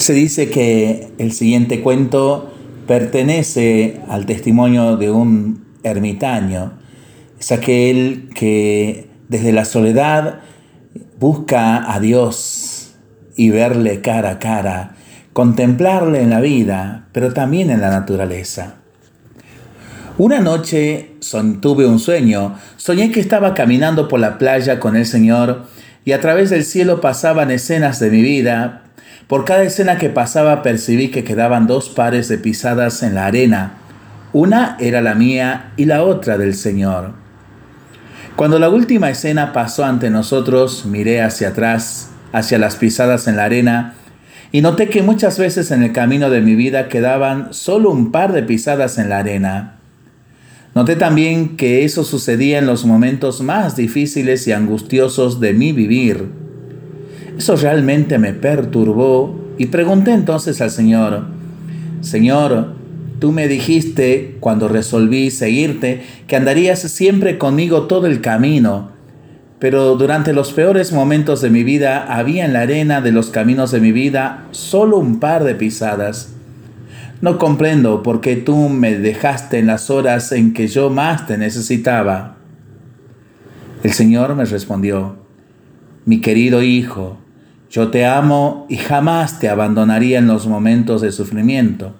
Se dice que el siguiente cuento pertenece al testimonio de un ermitaño. Es aquel que desde la soledad busca a Dios y verle cara a cara, contemplarle en la vida, pero también en la naturaleza. Una noche tuve un sueño, soñé que estaba caminando por la playa con el Señor y a través del cielo pasaban escenas de mi vida. Por cada escena que pasaba percibí que quedaban dos pares de pisadas en la arena. Una era la mía y la otra del Señor. Cuando la última escena pasó ante nosotros, miré hacia atrás, hacia las pisadas en la arena, y noté que muchas veces en el camino de mi vida quedaban solo un par de pisadas en la arena. Noté también que eso sucedía en los momentos más difíciles y angustiosos de mi vivir. Eso realmente me perturbó y pregunté entonces al Señor, Señor, tú me dijiste cuando resolví seguirte que andarías siempre conmigo todo el camino, pero durante los peores momentos de mi vida había en la arena de los caminos de mi vida solo un par de pisadas. No comprendo por qué tú me dejaste en las horas en que yo más te necesitaba. El Señor me respondió, mi querido hijo, yo te amo y jamás te abandonaría en los momentos de sufrimiento.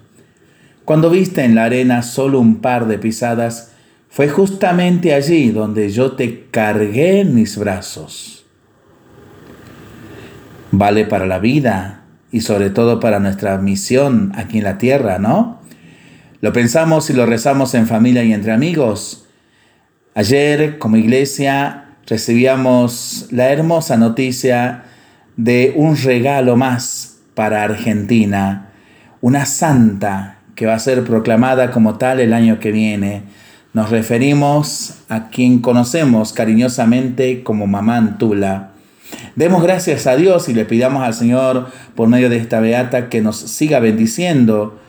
Cuando viste en la arena solo un par de pisadas, fue justamente allí donde yo te cargué en mis brazos. Vale para la vida, y sobre todo para nuestra misión aquí en la tierra, ¿no? Lo pensamos y lo rezamos en familia y entre amigos. Ayer como iglesia recibíamos la hermosa noticia de un regalo más para Argentina, una santa que va a ser proclamada como tal el año que viene. Nos referimos a quien conocemos cariñosamente como Mamá Antula. Demos gracias a Dios y le pidamos al Señor por medio de esta beata que nos siga bendiciendo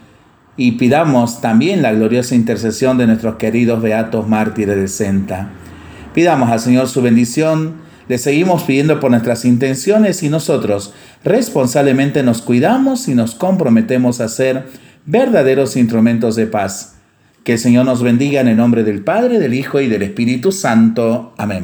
y pidamos también la gloriosa intercesión de nuestros queridos beatos mártires del Senta. Pidamos al Señor su bendición, le seguimos pidiendo por nuestras intenciones y nosotros responsablemente nos cuidamos y nos comprometemos a ser verdaderos instrumentos de paz. Que el Señor nos bendiga en el nombre del Padre, del Hijo y del Espíritu Santo. Amén.